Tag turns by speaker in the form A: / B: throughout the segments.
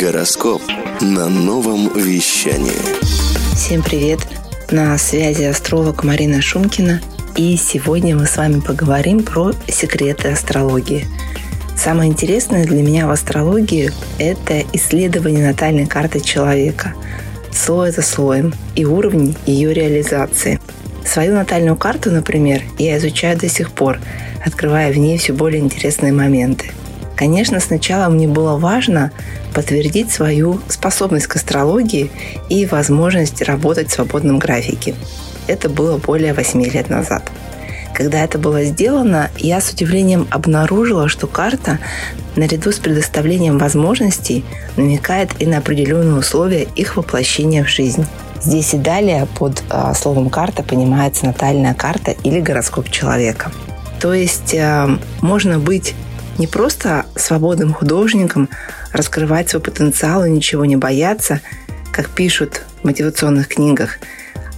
A: Гороскоп на новом вещании.
B: Всем привет! На связи астролог Марина Шумкина. И сегодня мы с вами поговорим про секреты астрологии. Самое интересное для меня в астрологии – это исследование натальной карты человека, слой за слоем и уровни ее реализации. Свою натальную карту, например, я изучаю до сих пор, открывая в ней все более интересные моменты – Конечно, сначала мне было важно подтвердить свою способность к астрологии и возможность работать в свободном графике. Это было более 8 лет назад. Когда это было сделано, я с удивлением обнаружила, что карта, наряду с предоставлением возможностей, намекает и на определенные условия их воплощения в жизнь. Здесь и далее под э, словом карта понимается натальная карта или гороскоп человека. То есть э, можно быть не просто свободным художником раскрывать свой потенциал и ничего не бояться, как пишут в мотивационных книгах,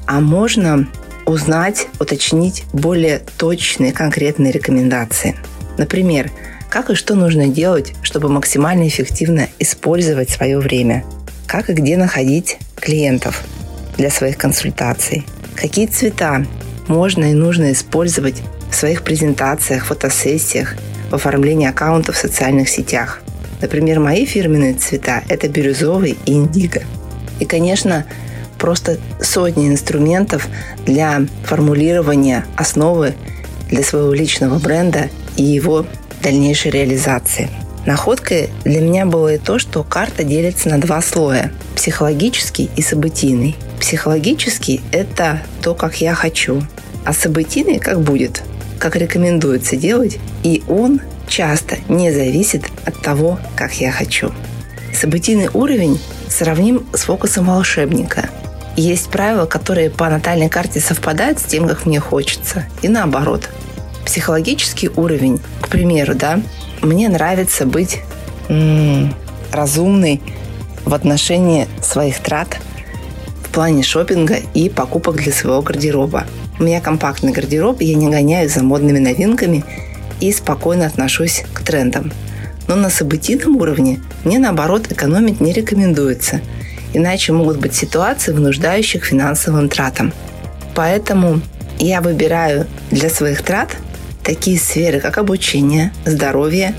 B: а можно узнать, уточнить более точные, конкретные рекомендации. Например, как и что нужно делать, чтобы максимально эффективно использовать свое время. Как и где находить клиентов для своих консультаций. Какие цвета можно и нужно использовать в своих презентациях, фотосессиях – в оформлении аккаунта в социальных сетях. Например, мои фирменные цвета – это бирюзовый и индиго. И, конечно, просто сотни инструментов для формулирования основы для своего личного бренда и его дальнейшей реализации. Находкой для меня было и то, что карта делится на два слоя – психологический и событийный. Психологический – это то, как я хочу, а событийный – как будет – как рекомендуется делать, и он часто не зависит от того, как я хочу. Событийный уровень сравним с фокусом волшебника. Есть правила, которые по натальной карте совпадают с тем, как мне хочется, и наоборот. Психологический уровень, к примеру, да, мне нравится быть м-м, разумной в отношении своих трат в плане шопинга и покупок для своего гардероба. У меня компактный гардероб, я не гоняюсь за модными новинками и спокойно отношусь к трендам. Но на событийном уровне мне, наоборот, экономить не рекомендуется, иначе могут быть ситуации, вынуждающих финансовым тратам. Поэтому я выбираю для своих трат такие сферы, как обучение, здоровье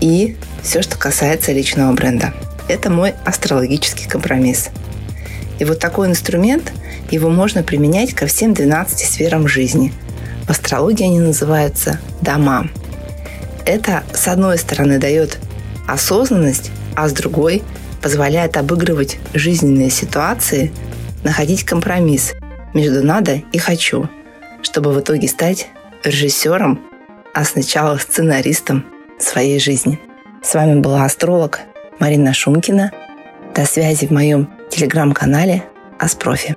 B: и все, что касается личного бренда. Это мой астрологический компромисс. И вот такой инструмент – его можно применять ко всем 12 сферам жизни. В астрологии они называются дома. Это, с одной стороны, дает осознанность, а с другой позволяет обыгрывать жизненные ситуации, находить компромисс между «надо» и «хочу», чтобы в итоге стать режиссером, а сначала сценаристом своей жизни. С вами была астролог Марина Шумкина. До связи в моем телеграм-канале Аспрофи.